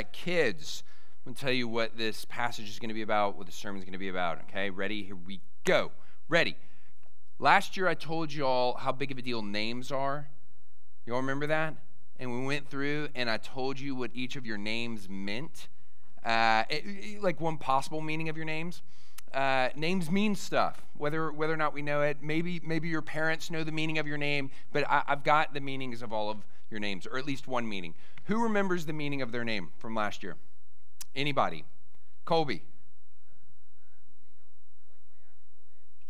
Uh, kids, I'm going to tell you what this passage is going to be about, what the sermon is going to be about. Okay, ready? Here we go. Ready. Last year, I told you all how big of a deal names are. You all remember that? And we went through and I told you what each of your names meant, uh, it, like one possible meaning of your names. Uh, names mean stuff, whether whether or not we know it. Maybe maybe your parents know the meaning of your name, but I, I've got the meanings of all of your names, or at least one meaning. Who remembers the meaning of their name from last year? Anybody? Colby.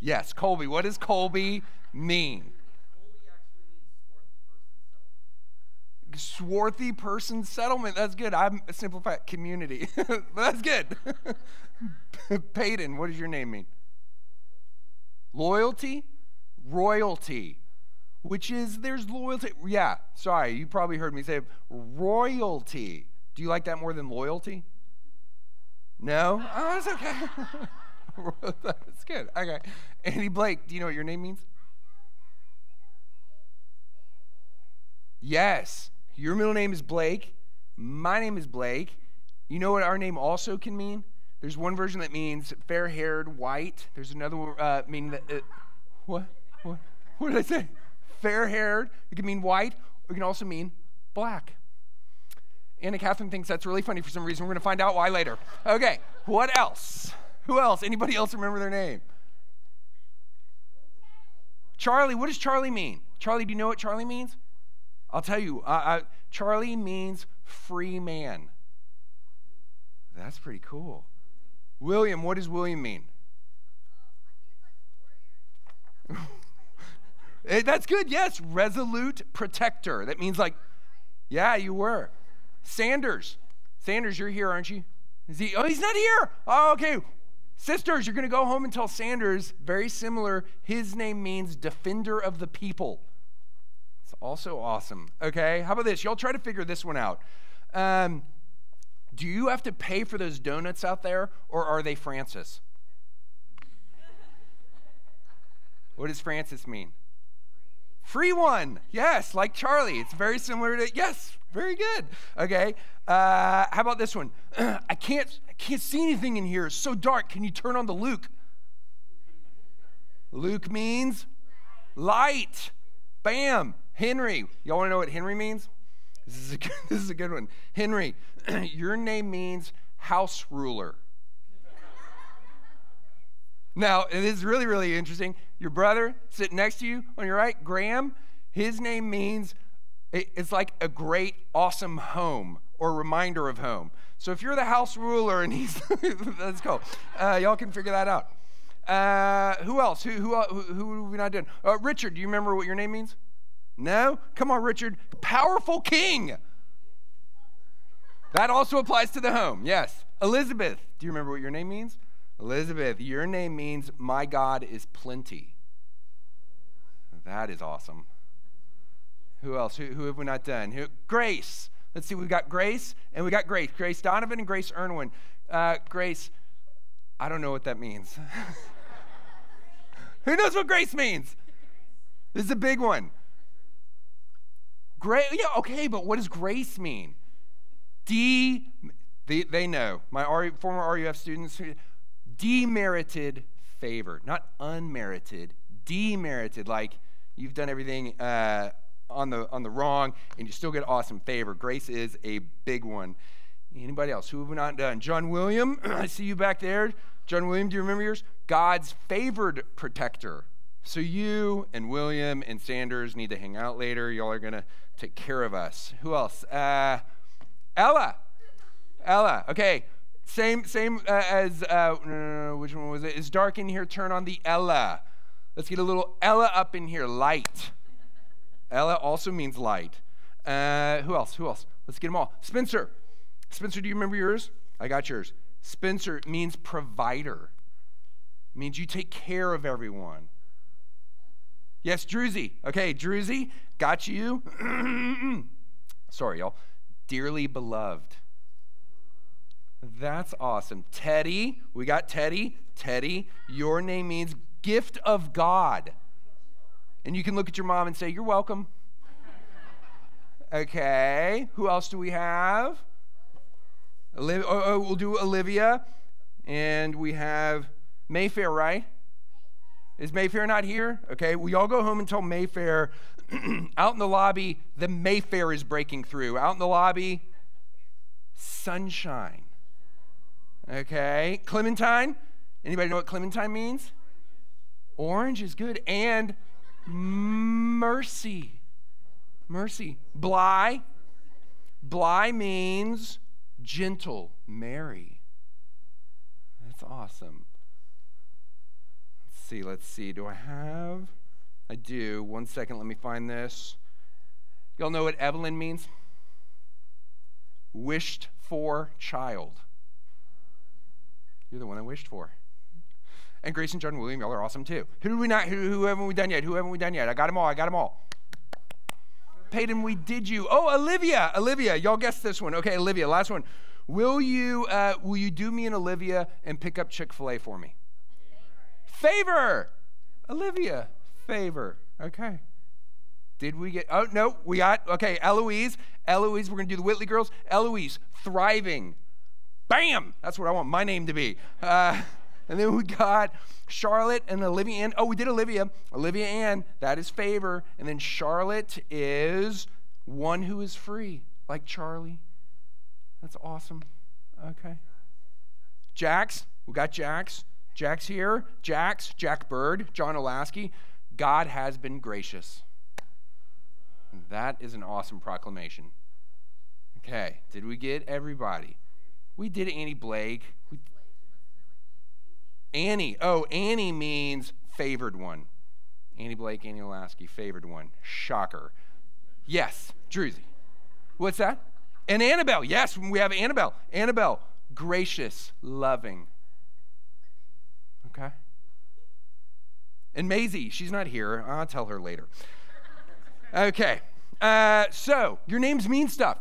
Yes, Colby. What does Colby mean? Swarthy person settlement. That's good. I'm a simplified community. That's good. Peyton, what does your name mean? Loyalty? Royalty. Which is, there's loyalty. Yeah, sorry, you probably heard me say royalty. Do you like that more than loyalty? No? Oh, that's okay. that's good. Okay. Andy Blake, do you know what your name means? Yes. Your middle name is Blake. My name is Blake. You know what our name also can mean? There's one version that means fair haired, white. There's another uh, meaning that. Uh, what? What? What did I say? Fair haired. It can mean white, or it can also mean black. Anna Catherine thinks that's really funny for some reason. We're going to find out why later. Okay, what else? Who else? Anybody else remember their name? Charlie. What does Charlie mean? Charlie, do you know what Charlie means? I'll tell you. Uh, uh, Charlie means free man. That's pretty cool. William, what does William mean? That's good, yes. Resolute protector. That means, like, yeah, you were. Sanders. Sanders, you're here, aren't you? Is he? Oh, he's not here. Oh, okay. Sisters, you're going to go home and tell Sanders, very similar. His name means defender of the people. It's also awesome. Okay, how about this? Y'all try to figure this one out. Um, do you have to pay for those donuts out there, or are they Francis? what does Francis mean? Free one. Yes, like Charlie. It's very similar to, yes, very good. Okay. Uh, how about this one? I can't, I can't see anything in here. It's so dark. Can you turn on the Luke? Luke means light. Bam. Henry. Y'all want to know what Henry means? This is a good, this is a good one. Henry, your name means house ruler. Now, it is really, really interesting. Your brother sitting next to you on your right, Graham, his name means it's like a great, awesome home or reminder of home. So if you're the house ruler and he's, let's go. Uh, y'all can figure that out. Uh, who else? Who, who, who, who are we not doing? Uh, Richard, do you remember what your name means? No? Come on, Richard. Powerful king. That also applies to the home. Yes. Elizabeth, do you remember what your name means? Elizabeth, your name means my God is plenty. That is awesome. Who else? Who, who have we not done? Who, Grace. Let's see, we've got Grace and we got Grace. Grace Donovan and Grace Irwin. Uh, Grace, I don't know what that means. Who knows what grace means? This is a big one. Grace, yeah, okay, but what does grace mean? D, they, they know. My R, former RUF students, demerited favor, not unmerited, demerited. Like you've done everything uh, on the on the wrong, and you still get awesome favor. Grace is a big one. Anybody else? Who have we not done? John William, I see you back there. John William, do you remember yours? God's favored protector. So you and William and Sanders need to hang out later. Y'all are gonna take care of us. Who else? Uh, Ella. Ella. Okay. Same same uh, as uh, no, which one was it? It's dark in here. Turn on the Ella. Let's get a little Ella up in here. Light. Ella also means light. Uh, who else? Who else? Let's get them all. Spencer. Spencer, do you remember yours? I got yours. Spencer means provider. It means you take care of everyone. Yes, Druzy. Okay, Druzy, got you. Sorry, y'all. Dearly beloved. That's awesome. Teddy, we got Teddy. Teddy, your name means gift of God. And you can look at your mom and say, You're welcome. Okay, who else do we have? Olivia, oh, oh, we'll do Olivia. And we have Mayfair, right? Is Mayfair not here? Okay, we all go home and tell Mayfair out in the lobby, the Mayfair is breaking through. Out in the lobby, sunshine. Okay, Clementine. Anybody know what Clementine means? Orange is good. And mercy. Mercy. Bly. Bly means gentle, Mary. That's awesome. Let's see, let's see. Do I have? I do. One second, let me find this. Y'all know what Evelyn means? Wished for child. You're the one I wished for. And Grace and John William, y'all are awesome too. Who do we not? Who, who haven't we done yet? Who haven't we done yet? I got them all. I got them all. Peyton, we did you. Oh, Olivia, Olivia, y'all guessed this one. Okay, Olivia, last one. Will you uh, will you do me and Olivia and pick up Chick Fil A for me? Favor. Olivia, favor. Okay. Did we get? Oh no, we got. Okay, Eloise. Eloise, we're gonna do the Whitley girls. Eloise, thriving. Bam! That's what I want my name to be. Uh, and then we got Charlotte and Olivia. Oh, we did Olivia. Olivia Ann, that is favor. And then Charlotte is one who is free, like Charlie. That's awesome. Okay. Jax, we got Jax. Jax here. Jax, Jack Bird, John Olasky. God has been gracious. That is an awesome proclamation. Okay, did we get everybody? We did Annie Blake. We... Annie. Oh, Annie means favored one. Annie Blake, Annie Olasky, favored one. Shocker. Yes, Druzy. What's that? And Annabelle. Yes, we have Annabelle. Annabelle, gracious, loving. Okay. And Maisie, she's not here. I'll tell her later. Okay. Uh, so, your names mean stuff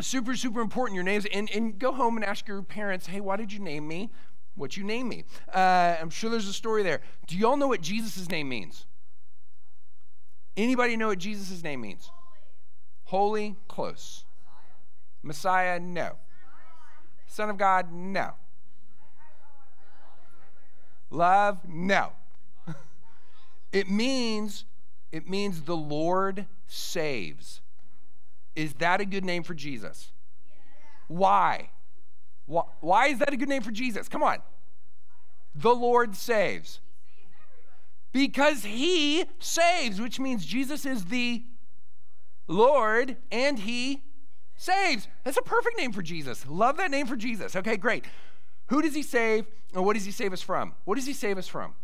super, super important, your names. And, and go home and ask your parents, hey, why did you name me what you name me? Uh, I'm sure there's a story there. Do y'all know what Jesus' name means? Anybody know what Jesus' name means? Holy, close. Messiah, no. Son of God, no. Love, no. it means it means the Lord saves. Is that a good name for Jesus? Why? Why is that a good name for Jesus? Come on. The Lord saves. Because he saves, which means Jesus is the Lord and he saves. That's a perfect name for Jesus. Love that name for Jesus. Okay, great. Who does he save and what does he save us from? What does he save us from?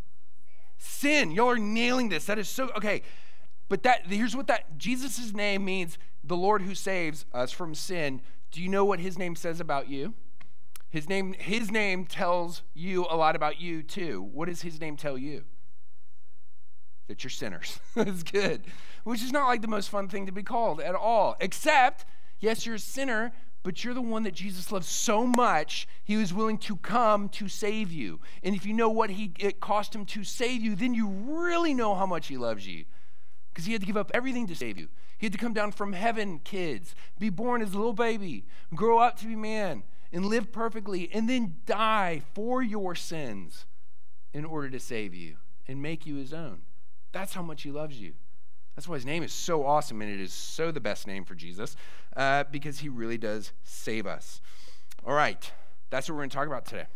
Sin. Y'all are nailing this. That is so okay. But that here's what that Jesus' name means the Lord who saves us from sin, do you know what his name says about you? His name, his name tells you a lot about you too. What does his name tell you? That you're sinners. That's good. Which is not like the most fun thing to be called at all. Except, yes, you're a sinner, but you're the one that Jesus loves so much, he was willing to come to save you. And if you know what he it cost him to save you, then you really know how much he loves you. Because he had to give up everything to save you. He had to come down from heaven, kids, be born as a little baby, grow up to be man, and live perfectly, and then die for your sins in order to save you and make you his own. That's how much he loves you. That's why his name is so awesome, and it is so the best name for Jesus, uh, because he really does save us. All right, that's what we're going to talk about today.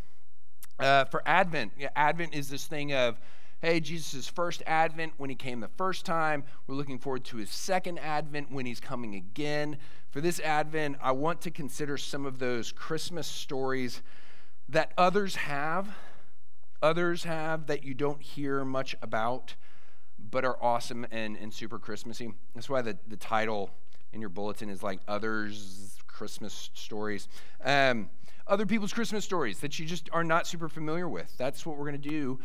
Uh, for Advent, yeah, Advent is this thing of hey, Jesus' first advent when he came the first time. We're looking forward to his second advent when he's coming again. For this advent, I want to consider some of those Christmas stories that others have, others have that you don't hear much about, but are awesome and, and super Christmassy. That's why the, the title in your bulletin is like Others Christmas Stories. Um, other people's Christmas stories that you just are not super familiar with. That's what we're going to do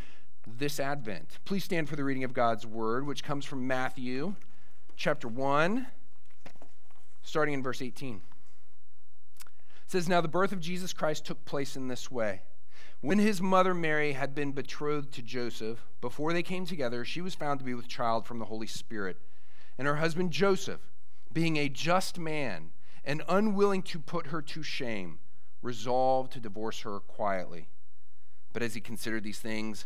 this Advent. Please stand for the reading of God's word, which comes from Matthew chapter 1, starting in verse 18. It says, Now the birth of Jesus Christ took place in this way. When his mother Mary had been betrothed to Joseph, before they came together, she was found to be with child from the Holy Spirit. And her husband Joseph, being a just man and unwilling to put her to shame, resolved to divorce her quietly. But as he considered these things,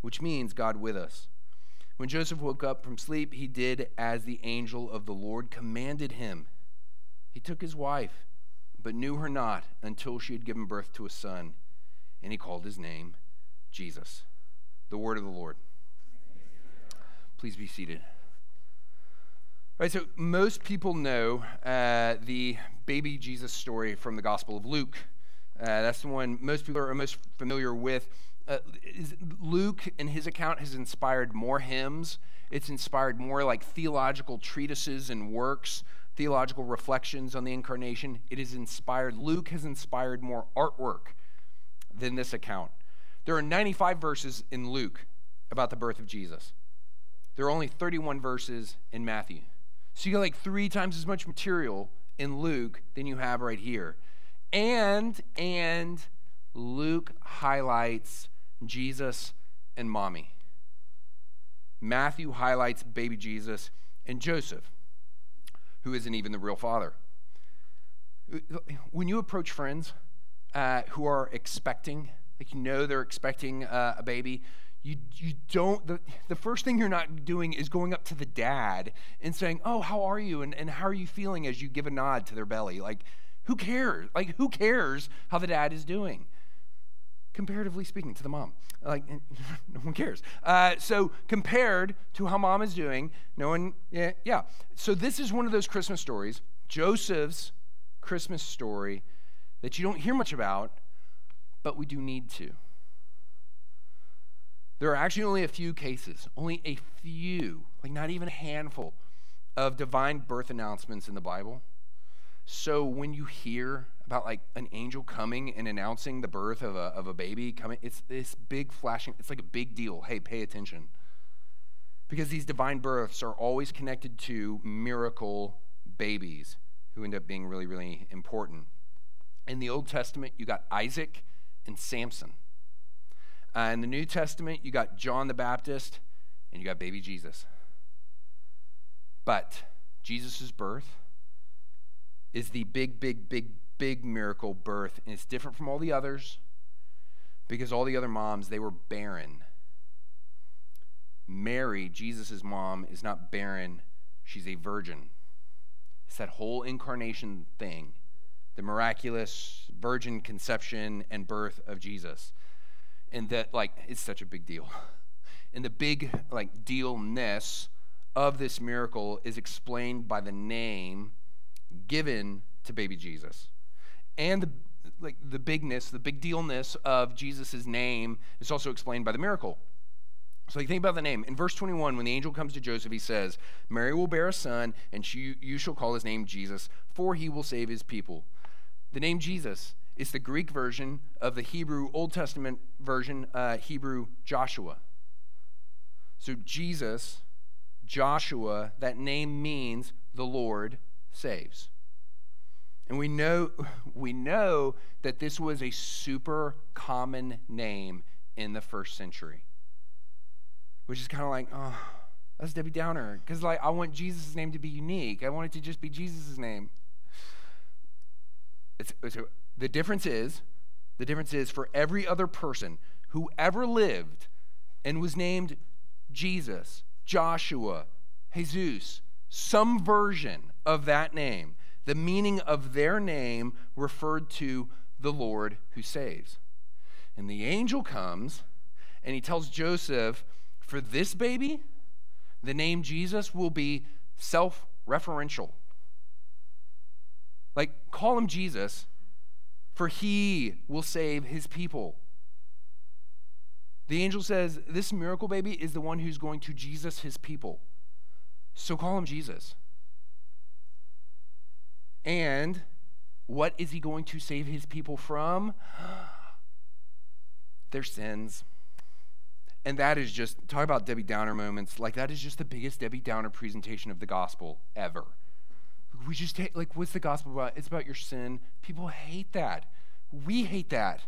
which means God with us. When Joseph woke up from sleep, he did as the angel of the Lord commanded him. He took his wife, but knew her not until she had given birth to a son, and he called his name Jesus. The word of the Lord. Please be seated. All right, so most people know uh, the baby Jesus story from the Gospel of Luke. Uh, that's the one most people are most familiar with uh, Luke, in his account, has inspired more hymns. It's inspired more like theological treatises and works, theological reflections on the incarnation. It has inspired, Luke has inspired more artwork than this account. There are 95 verses in Luke about the birth of Jesus. There are only 31 verses in Matthew. So you got like three times as much material in Luke than you have right here. And, and Luke highlights Jesus and mommy. Matthew highlights baby Jesus and Joseph, who isn't even the real father. When you approach friends uh, who are expecting, like you know they're expecting uh, a baby, you, you don't, the, the first thing you're not doing is going up to the dad and saying, Oh, how are you? And, and how are you feeling as you give a nod to their belly? Like, who cares? Like, who cares how the dad is doing? Comparatively speaking, to the mom. Like, no one cares. Uh, so, compared to how mom is doing, no one, yeah, yeah. So, this is one of those Christmas stories, Joseph's Christmas story, that you don't hear much about, but we do need to. There are actually only a few cases, only a few, like not even a handful, of divine birth announcements in the Bible. So, when you hear about like an angel coming and announcing the birth of a, of a baby coming. It's this big flashing, it's like a big deal. Hey, pay attention. Because these divine births are always connected to miracle babies who end up being really, really important. In the Old Testament, you got Isaac and Samson. Uh, in the New Testament, you got John the Baptist and you got baby Jesus. But Jesus' birth is the big, big, big big miracle birth, and it's different from all the others because all the other moms, they were barren. Mary, Jesus' mom, is not barren, she's a virgin. It's that whole incarnation thing the miraculous virgin conception and birth of Jesus. And that, like, it's such a big deal. And the big, like, dealness of this miracle is explained by the name given to baby Jesus and the like the bigness, the big dealness of Jesus' name is also explained by the miracle. So you think about the name. In verse 21, when the angel comes to Joseph, he says, Mary will bear a son, and she, you shall call his name Jesus, for he will save his people. The name Jesus is the Greek version of the Hebrew Old Testament version, uh, Hebrew Joshua. So Jesus, Joshua, that name means the Lord saves. And we know, we know that this was a super common name in the first century, which is kind of like, oh, that's Debbie Downer. Because, like, I want Jesus' name to be unique. I want it to just be Jesus' name. It's, it's, the difference is, the difference is for every other person who ever lived and was named Jesus, Joshua, Jesus, some version of that name, the meaning of their name referred to the Lord who saves. And the angel comes and he tells Joseph, for this baby, the name Jesus will be self referential. Like, call him Jesus, for he will save his people. The angel says, This miracle baby is the one who's going to Jesus his people. So call him Jesus. And what is he going to save his people from? their sins. And that is just, talk about Debbie Downer moments. Like, that is just the biggest Debbie Downer presentation of the gospel ever. We just, hate, like, what's the gospel about? It's about your sin. People hate that. We hate that.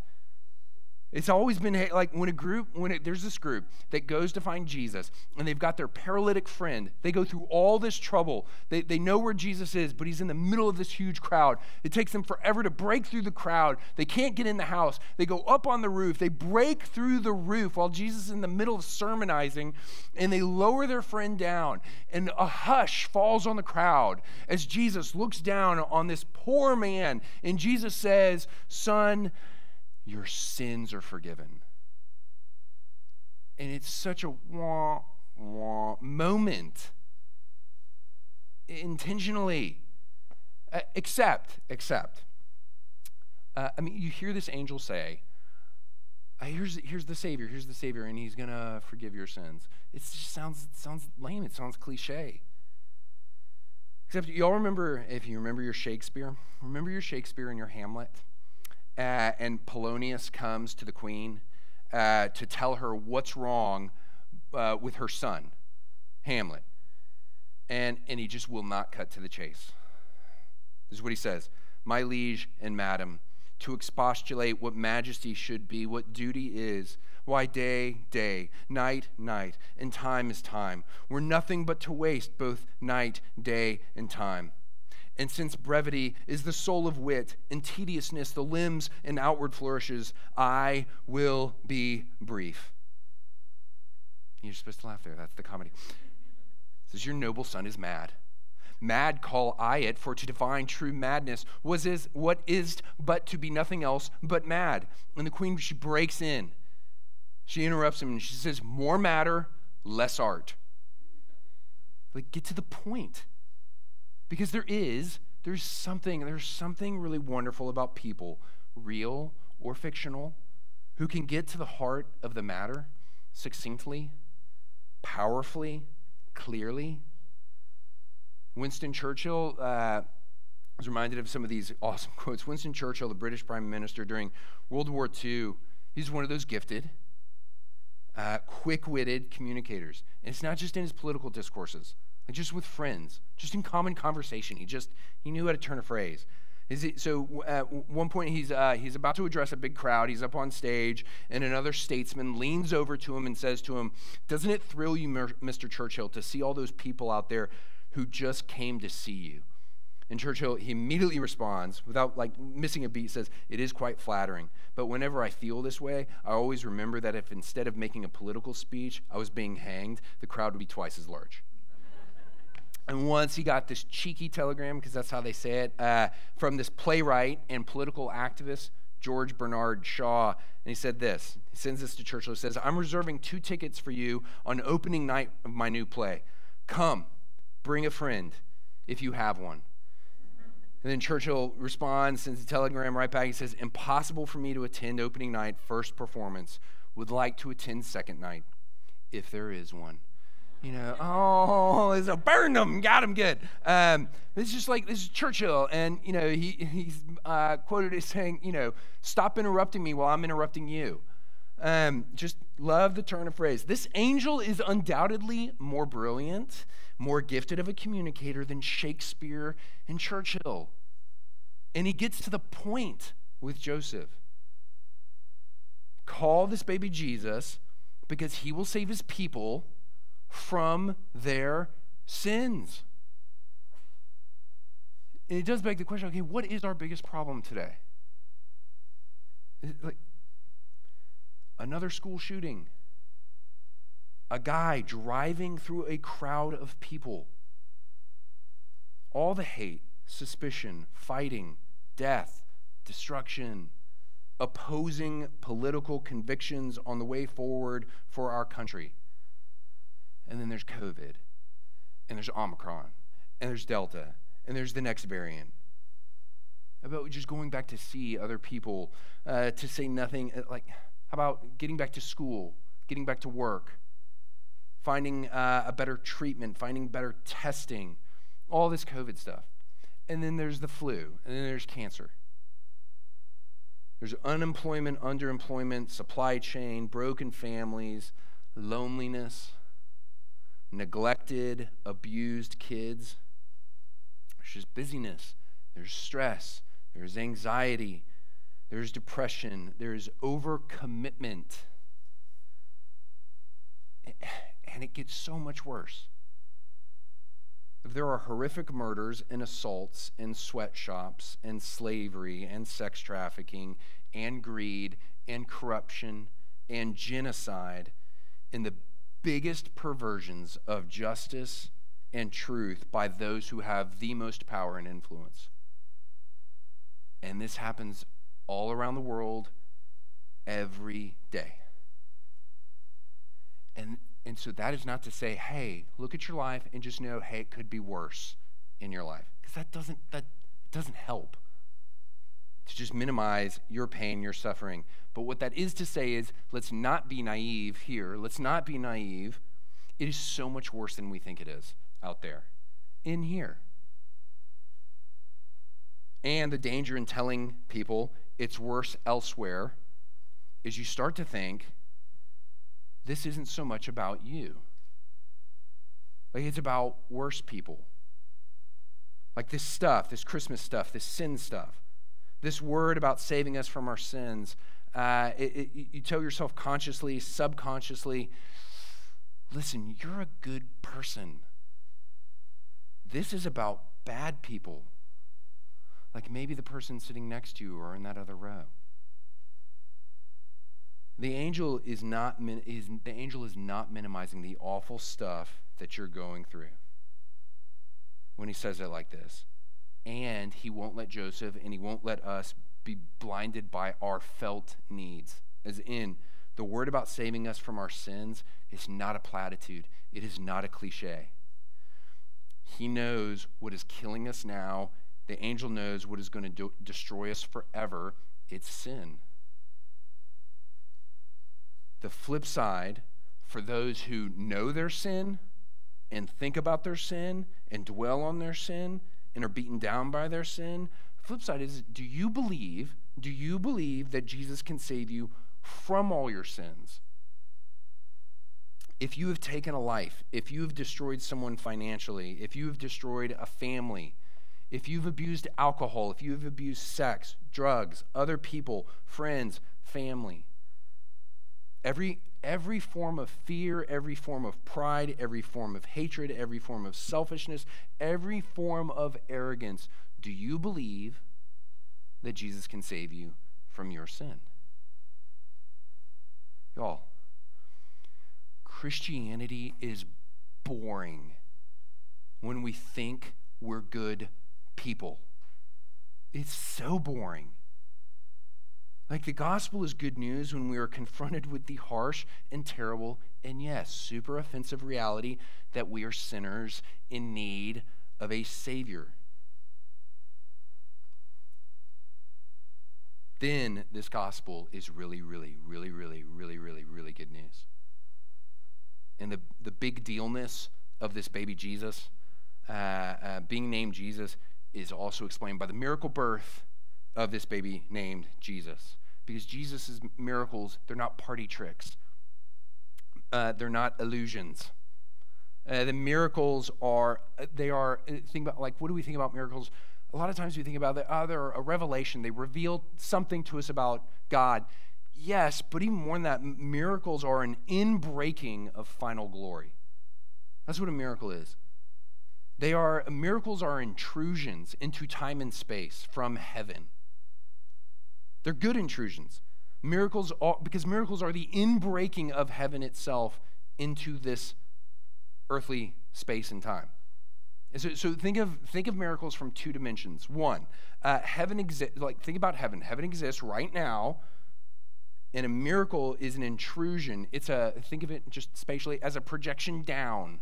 It's always been like when a group, when it, there's this group that goes to find Jesus and they've got their paralytic friend, they go through all this trouble. They, they know where Jesus is, but he's in the middle of this huge crowd. It takes them forever to break through the crowd. They can't get in the house. They go up on the roof. They break through the roof while Jesus is in the middle of sermonizing and they lower their friend down. And a hush falls on the crowd as Jesus looks down on this poor man. And Jesus says, Son, your sins are forgiven. And it's such a wah, wah moment. Intentionally. Uh, except, except. Uh, I mean, you hear this angel say, uh, here's, here's the Savior, here's the Savior, and he's going to forgive your sins. It just sounds, sounds lame, it sounds cliche. Except, y'all remember, if you remember your Shakespeare, remember your Shakespeare and your Hamlet? Uh, and Polonius comes to the queen uh, to tell her what's wrong uh, with her son, Hamlet. And, and he just will not cut to the chase. This is what he says My liege and madam, to expostulate what majesty should be, what duty is, why day, day, night, night, and time is time, were nothing but to waste both night, day, and time. And since brevity is the soul of wit, and tediousness the limbs and outward flourishes, I will be brief. You're supposed to laugh there. That's the comedy. It says, Your noble son is mad. Mad call I it, for to define true madness was is what is but to be nothing else but mad. And the queen, she breaks in. She interrupts him and she says, More matter, less art. Like, get to the point. Because there is, there's something, there's something really wonderful about people, real or fictional, who can get to the heart of the matter succinctly, powerfully, clearly. Winston Churchill uh, was reminded of some of these awesome quotes. Winston Churchill, the British Prime Minister during World War II, he's one of those gifted, uh, quick witted communicators. And it's not just in his political discourses like just with friends, just in common conversation. He just he knew how to turn a phrase. So at one point he's uh, he's about to address a big crowd. He's up on stage, and another statesman leans over to him and says to him, "Doesn't it thrill you, Mr. Churchill, to see all those people out there who just came to see you?" And Churchill, he immediately responds, without like missing a beat, says, It is quite flattering. But whenever I feel this way, I always remember that if instead of making a political speech, I was being hanged, the crowd would be twice as large. And once he got this cheeky telegram, because that's how they say it, uh, from this playwright and political activist, George Bernard Shaw. And he said this he sends this to Churchill. He says, I'm reserving two tickets for you on opening night of my new play. Come, bring a friend if you have one. And then Churchill responds, sends a telegram right back. He says, Impossible for me to attend opening night, first performance. Would like to attend second night, if there is one. You know, oh, it's a burned them, got him good. Um, it's just like this is Churchill, and you know he he's uh, quoted as saying, you know, stop interrupting me while I'm interrupting you. Um, just love the turn of phrase. This angel is undoubtedly more brilliant, more gifted of a communicator than Shakespeare and Churchill, and he gets to the point with Joseph. Call this baby Jesus because he will save his people from their sins. And it does beg the question okay, what is our biggest problem today? Like another school shooting, a guy driving through a crowd of people, all the hate, suspicion, fighting, death, destruction, opposing political convictions on the way forward for our country. And then there's COVID, and there's Omicron, and there's Delta, and there's the next variant. About just going back to see other people, uh, to say nothing, uh, like, how about getting back to school, getting back to work, finding uh, a better treatment, finding better testing, all this COVID stuff. And then there's the flu, and then there's cancer. There's unemployment, underemployment, supply chain, broken families, loneliness, neglected, abused kids. There's just busyness, there's stress, there's anxiety, there's depression, there's overcommitment. And it gets so much worse. There are horrific murders and assaults and sweatshops and slavery and sex trafficking and greed and corruption and genocide and the biggest perversions of justice and truth by those who have the most power and influence. And this happens all around the world every day. And, and so that is not to say, hey, look at your life and just know, hey, it could be worse in your life. Because that doesn't, that doesn't help to just minimize your pain, your suffering. But what that is to say is, let's not be naive here. Let's not be naive. It is so much worse than we think it is out there, in here. And the danger in telling people it's worse elsewhere is you start to think this isn't so much about you. Like it's about worse people. Like this stuff, this Christmas stuff, this sin stuff, this word about saving us from our sins. Uh, it, it, you tell yourself consciously, subconsciously, listen, you're a good person. This is about bad people like maybe the person sitting next to you or in that other row. The angel is not is, the angel is not minimizing the awful stuff that you're going through when he says it like this. And he won't let Joseph and he won't let us be blinded by our felt needs. As in, the word about saving us from our sins is not a platitude, it is not a cliche. He knows what is killing us now the angel knows what is going to do- destroy us forever it's sin. The flip side, for those who know their sin and think about their sin and dwell on their sin and are beaten down by their sin, flip side is do you believe, do you believe that Jesus can save you from all your sins? If you have taken a life, if you have destroyed someone financially, if you have destroyed a family, if you've abused alcohol, if you've abused sex, drugs, other people, friends, family, every, every form of fear, every form of pride, every form of hatred, every form of selfishness, every form of arrogance, do you believe that Jesus can save you from your sin? Y'all, Christianity is boring when we think we're good people. It's so boring. Like the gospel is good news when we are confronted with the harsh and terrible and, yes, super offensive reality that we are sinners in need of a Savior. Then this gospel is really, really, really, really, really, really, really good news. And the, the big dealness of this baby Jesus, uh, uh, being named Jesus, is also explained by the miracle birth of this baby named Jesus. Because Jesus' miracles, they're not party tricks, uh, they're not illusions. Uh, the miracles are, they are, uh, think about, like, what do we think about miracles? A lot of times we think about that, oh, they're a revelation. They reveal something to us about God. Yes, but even more than that, miracles are an inbreaking of final glory. That's what a miracle is. They are miracles are intrusions into time and space from heaven. They're good intrusions. Miracles are, because miracles are the inbreaking of heaven itself into this earthly space and time. So, so think of think of miracles from two dimensions. One, uh, heaven exists. Like think about heaven. Heaven exists right now, and a miracle is an intrusion. It's a think of it just spatially as a projection down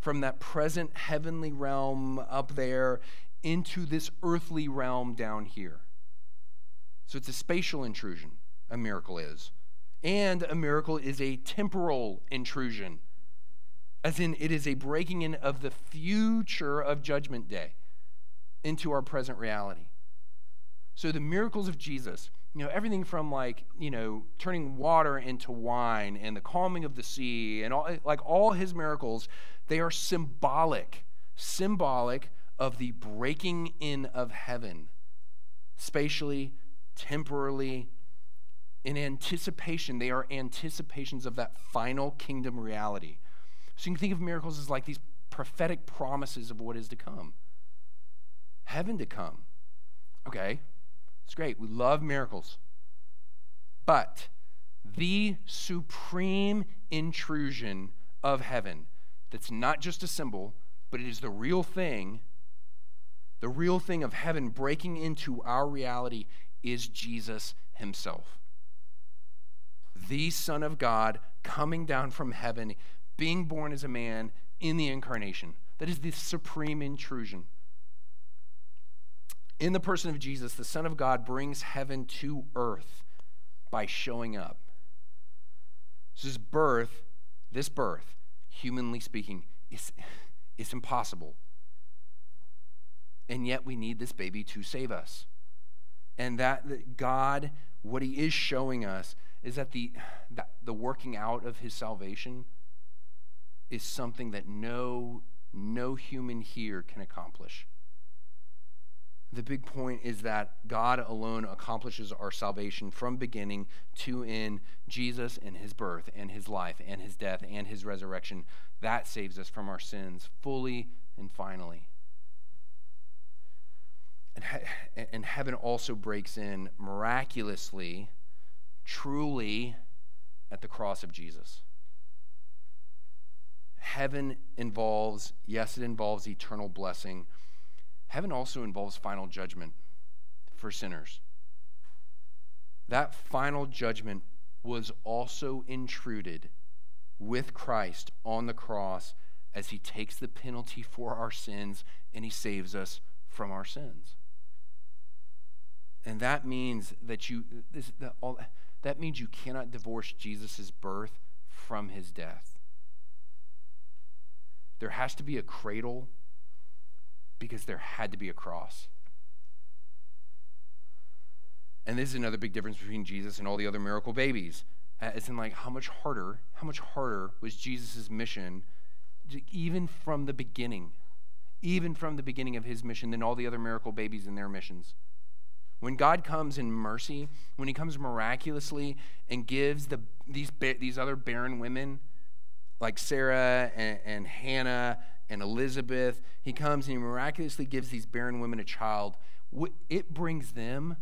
from that present heavenly realm up there into this earthly realm down here. So it's a spatial intrusion, a miracle is. And a miracle is a temporal intrusion, as in it is a breaking in of the future of Judgment Day into our present reality. So the miracles of Jesus, you know, everything from like, you know, turning water into wine and the calming of the sea and all, like all his miracles, they are symbolic, symbolic of the breaking in of heaven, spatially, temporally, in anticipation. They are anticipations of that final kingdom reality. So you can think of miracles as like these prophetic promises of what is to come heaven to come. Okay, it's great. We love miracles. But the supreme intrusion of heaven, that's not just a symbol, but it is the real thing, the real thing of heaven breaking into our reality is Jesus himself. The Son of God coming down from heaven, being born as a man in the incarnation. That is the supreme intrusion. In the person of Jesus, the Son of God brings heaven to earth by showing up. This birth, this birth, humanly speaking, is, is impossible. And yet we need this baby to save us. And that, that God, what he is showing us is that the, that the working out of his salvation is something that no, no human here can accomplish. The big point is that God alone accomplishes our salvation from beginning to end. Jesus and his birth and his life and his death and his resurrection, that saves us from our sins fully and finally. And, and heaven also breaks in miraculously, truly, at the cross of Jesus. Heaven involves, yes, it involves eternal blessing Heaven also involves final judgment for sinners. That final judgment was also intruded with Christ on the cross as he takes the penalty for our sins and he saves us from our sins. And that means that you this, that, all, that means you cannot divorce Jesus' birth from his death. There has to be a cradle because there had to be a cross. And this is another big difference between Jesus and all the other miracle babies. Uh, as in, like, how much harder, how much harder was Jesus' mission, even from the beginning, even from the beginning of his mission, than all the other miracle babies and their missions? When God comes in mercy, when he comes miraculously and gives the, these, these other barren women, like Sarah and, and Hannah and Elizabeth. He comes and he miraculously gives these barren women a child. It brings them,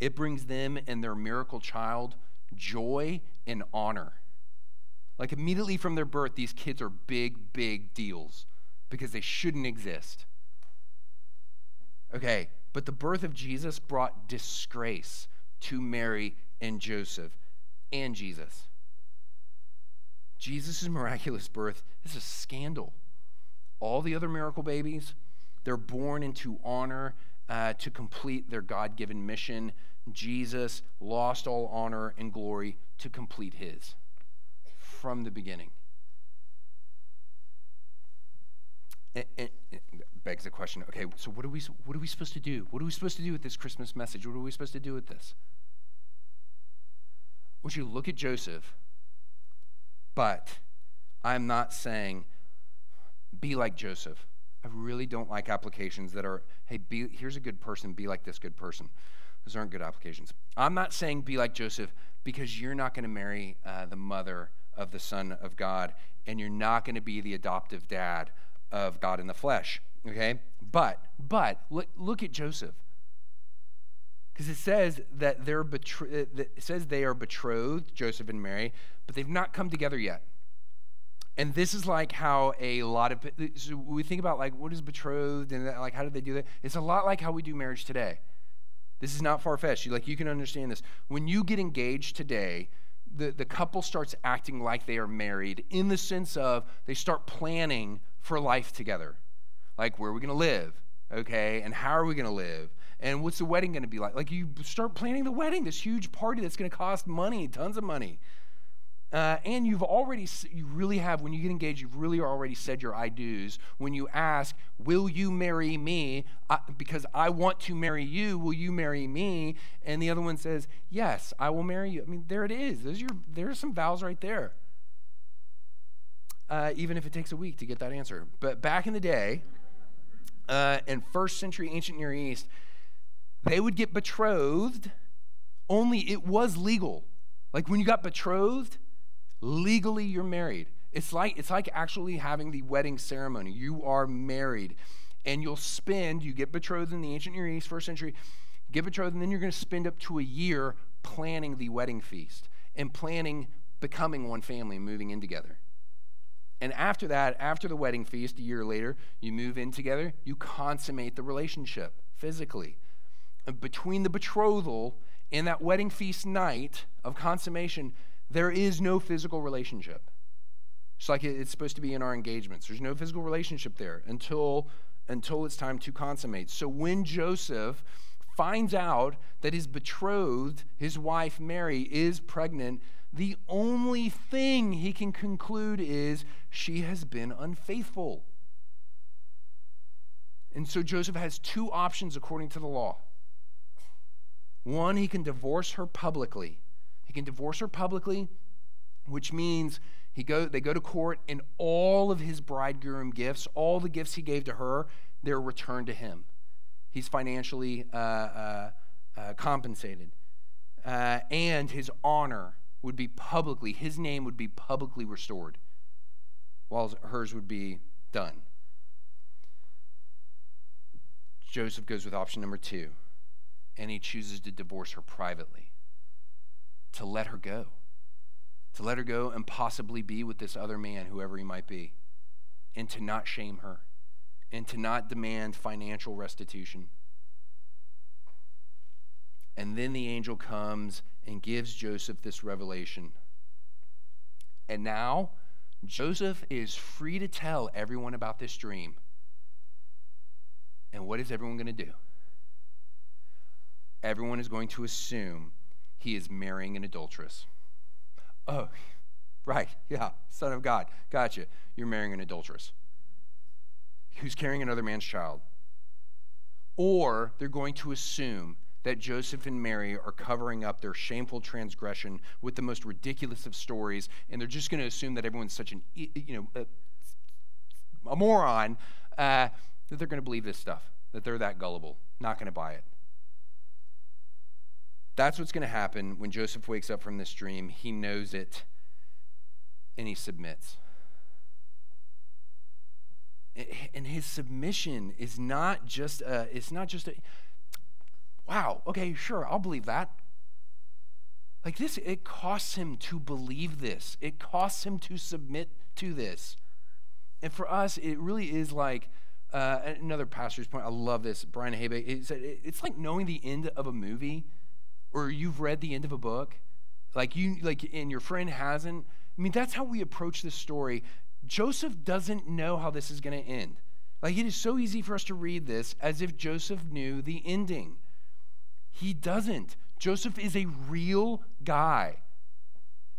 it brings them and their miracle child joy and honor. Like immediately from their birth, these kids are big, big deals because they shouldn't exist. Okay, but the birth of Jesus brought disgrace to Mary and Joseph and Jesus. Jesus' miraculous birth is a scandal all the other miracle babies, they're born into honor uh, to complete their God given mission. Jesus lost all honor and glory to complete his from the beginning. And, and begs the question okay, so what are, we, what are we supposed to do? What are we supposed to do with this Christmas message? What are we supposed to do with this? Would you look at Joseph, but I'm not saying be like Joseph. I really don't like applications that are, hey, be, here's a good person, be like this good person. Those aren't good applications. I'm not saying be like Joseph because you're not going to marry uh, the mother of the Son of God and you're not going to be the adoptive dad of God in the flesh. Okay? But, but, look, look at Joseph. Because it says that they're betr- uh, it says they are betrothed, Joseph and Mary, but they've not come together yet. And this is like how a lot of so we think about like what is betrothed and like how did they do that? It's a lot like how we do marriage today. This is not far fetched. Like you can understand this. When you get engaged today, the, the couple starts acting like they are married in the sense of they start planning for life together. Like where are we gonna live? Okay, and how are we gonna live? And what's the wedding gonna be like? Like you start planning the wedding, this huge party that's gonna cost money, tons of money. Uh, and you've already, you really have, when you get engaged, you've really already said your I do's. When you ask, Will you marry me? I, because I want to marry you, will you marry me? And the other one says, Yes, I will marry you. I mean, there it is. There's your, there's some vows right there. Uh, even if it takes a week to get that answer. But back in the day, uh, in first century ancient Near East, they would get betrothed, only it was legal. Like when you got betrothed, legally you're married. It's like it's like actually having the wedding ceremony. You are married. And you'll spend, you get betrothed in the ancient Near East, first century, get betrothed, and then you're going to spend up to a year planning the wedding feast and planning becoming one family and moving in together. And after that, after the wedding feast, a year later, you move in together, you consummate the relationship physically. And between the betrothal and that wedding feast night of consummation, there is no physical relationship. It's like it's supposed to be in our engagements. There's no physical relationship there until, until it's time to consummate. So when Joseph finds out that his betrothed, his wife Mary, is pregnant, the only thing he can conclude is she has been unfaithful. And so Joseph has two options according to the law. One, he can divorce her publicly he can divorce her publicly, which means he go, they go to court and all of his bridegroom gifts, all the gifts he gave to her, they're returned to him. He's financially uh, uh, uh, compensated. Uh, and his honor would be publicly, his name would be publicly restored, while hers would be done. Joseph goes with option number two, and he chooses to divorce her privately to let her go, to let her go and possibly be with this other man, whoever he might be, and to not shame her, and to not demand financial restitution. And then the angel comes and gives Joseph this revelation. And now, Joseph is free to tell everyone about this dream. And what is everyone going to do? Everyone is going to assume he is marrying an adulteress. Oh, right, yeah, Son of God. Gotcha. You're marrying an adulteress who's carrying another man's child. Or they're going to assume that Joseph and Mary are covering up their shameful transgression with the most ridiculous of stories, and they're just going to assume that everyone's such an, you know, a, a moron uh, that they're going to believe this stuff, that they're that gullible, not going to buy it. That's what's going to happen when Joseph wakes up from this dream. He knows it and he submits. And his submission is not just a, it's not just a, wow, okay, sure, I'll believe that. Like this, it costs him to believe this. It costs him to submit to this. And for us, it really is like uh, another pastor's point. I love this. Brian Haybeck. He said it's like knowing the end of a movie or you've read the end of a book, like you like and your friend hasn't. I mean, that's how we approach this story. Joseph doesn't know how this is going to end. Like it is so easy for us to read this as if Joseph knew the ending. He doesn't. Joseph is a real guy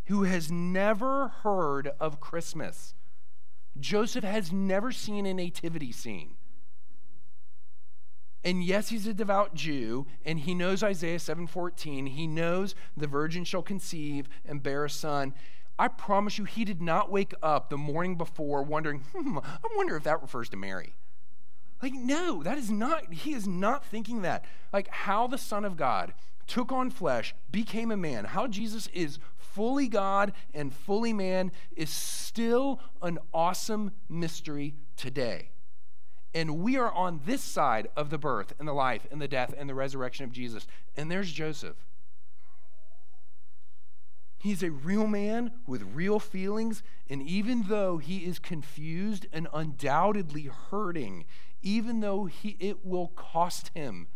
who has never heard of Christmas. Joseph has never seen a nativity scene. And yes, he's a devout Jew, and he knows Isaiah 7:14. He knows the virgin shall conceive and bear a son. I promise you, he did not wake up the morning before wondering, hmm, I wonder if that refers to Mary. Like, no, that is not, he is not thinking that. Like, how the Son of God took on flesh, became a man, how Jesus is fully God and fully man is still an awesome mystery today. And we are on this side of the birth and the life and the death and the resurrection of Jesus. And there's Joseph. He's a real man with real feelings. And even though he is confused and undoubtedly hurting, even though he, it will cost him,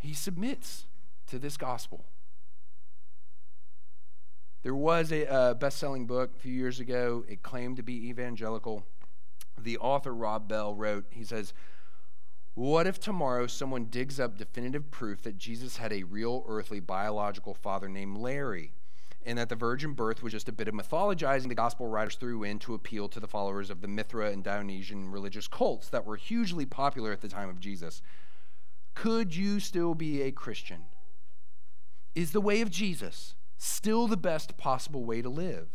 he submits to this gospel. There was a, a best selling book a few years ago. It claimed to be evangelical the author Rob Bell wrote, he says, What if tomorrow someone digs up definitive proof that Jesus had a real earthly biological father named Larry? And that the virgin birth was just a bit of mythologizing the gospel writers threw in to appeal to the followers of the Mithra and Dionysian religious cults that were hugely popular at the time of Jesus. Could you still be a Christian? Is the way of Jesus still the best possible way to live?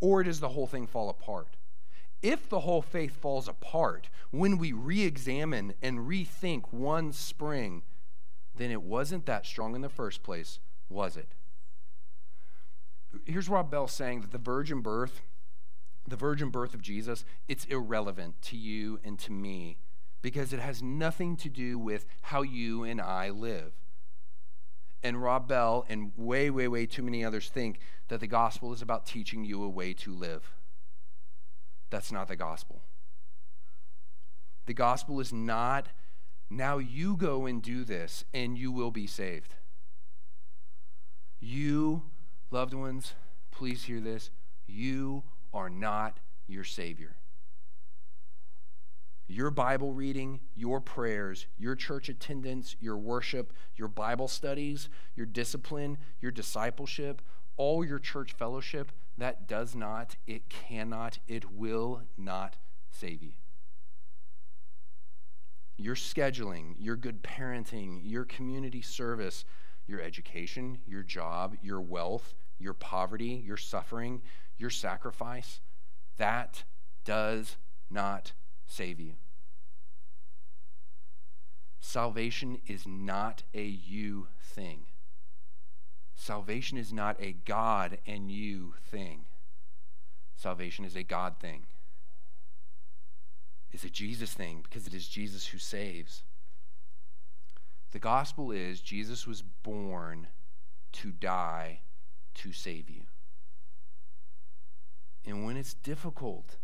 Or does the whole thing fall apart? If the whole faith falls apart when we re examine and rethink one spring, then it wasn't that strong in the first place, was it? Here's Rob Bell saying that the virgin birth, the virgin birth of Jesus, it's irrelevant to you and to me because it has nothing to do with how you and I live. And Rob Bell and way, way, way too many others think that the gospel is about teaching you a way to live. That's not the gospel. The gospel is not, now you go and do this and you will be saved. You, loved ones, please hear this. You are not your Savior. Your Bible reading, your prayers, your church attendance, your worship, your Bible studies, your discipline, your discipleship, all your church fellowship, that does not, it cannot, it will not save you. Your scheduling, your good parenting, your community service, your education, your job, your wealth, your poverty, your suffering, your sacrifice, that does not save you. Salvation is not a you thing. Salvation is not a God and you thing. Salvation is a God thing. It's a Jesus thing because it is Jesus who saves. The gospel is Jesus was born to die to save you. And when it's difficult,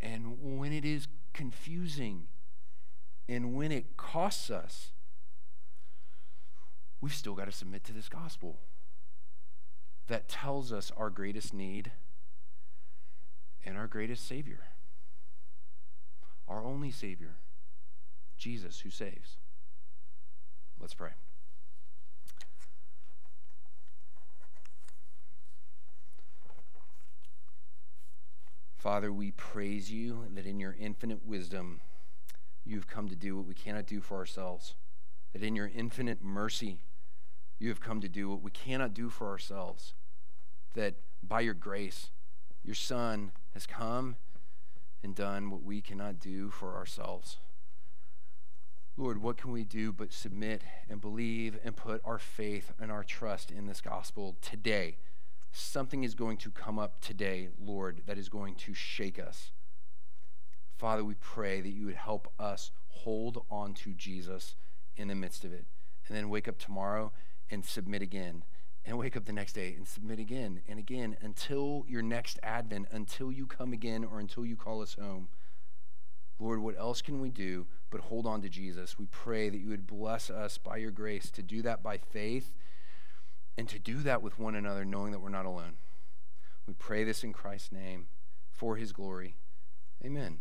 and when it is confusing, and when it costs us, we've still got to submit to this gospel that tells us our greatest need and our greatest Savior, our only Savior, Jesus who saves. Let's pray. Father, we praise you that in your infinite wisdom, you've come to do what we cannot do for ourselves. That in your infinite mercy, you have come to do what we cannot do for ourselves. That by your grace, your Son has come and done what we cannot do for ourselves. Lord, what can we do but submit and believe and put our faith and our trust in this gospel today? Something is going to come up today, Lord, that is going to shake us. Father, we pray that you would help us hold on to Jesus in the midst of it, and then wake up tomorrow and submit again, and wake up the next day and submit again and again until your next advent, until you come again or until you call us home. Lord, what else can we do but hold on to Jesus? We pray that you would bless us by your grace to do that by faith and to do that with one another, knowing that we're not alone. We pray this in Christ's name for his glory. Amen.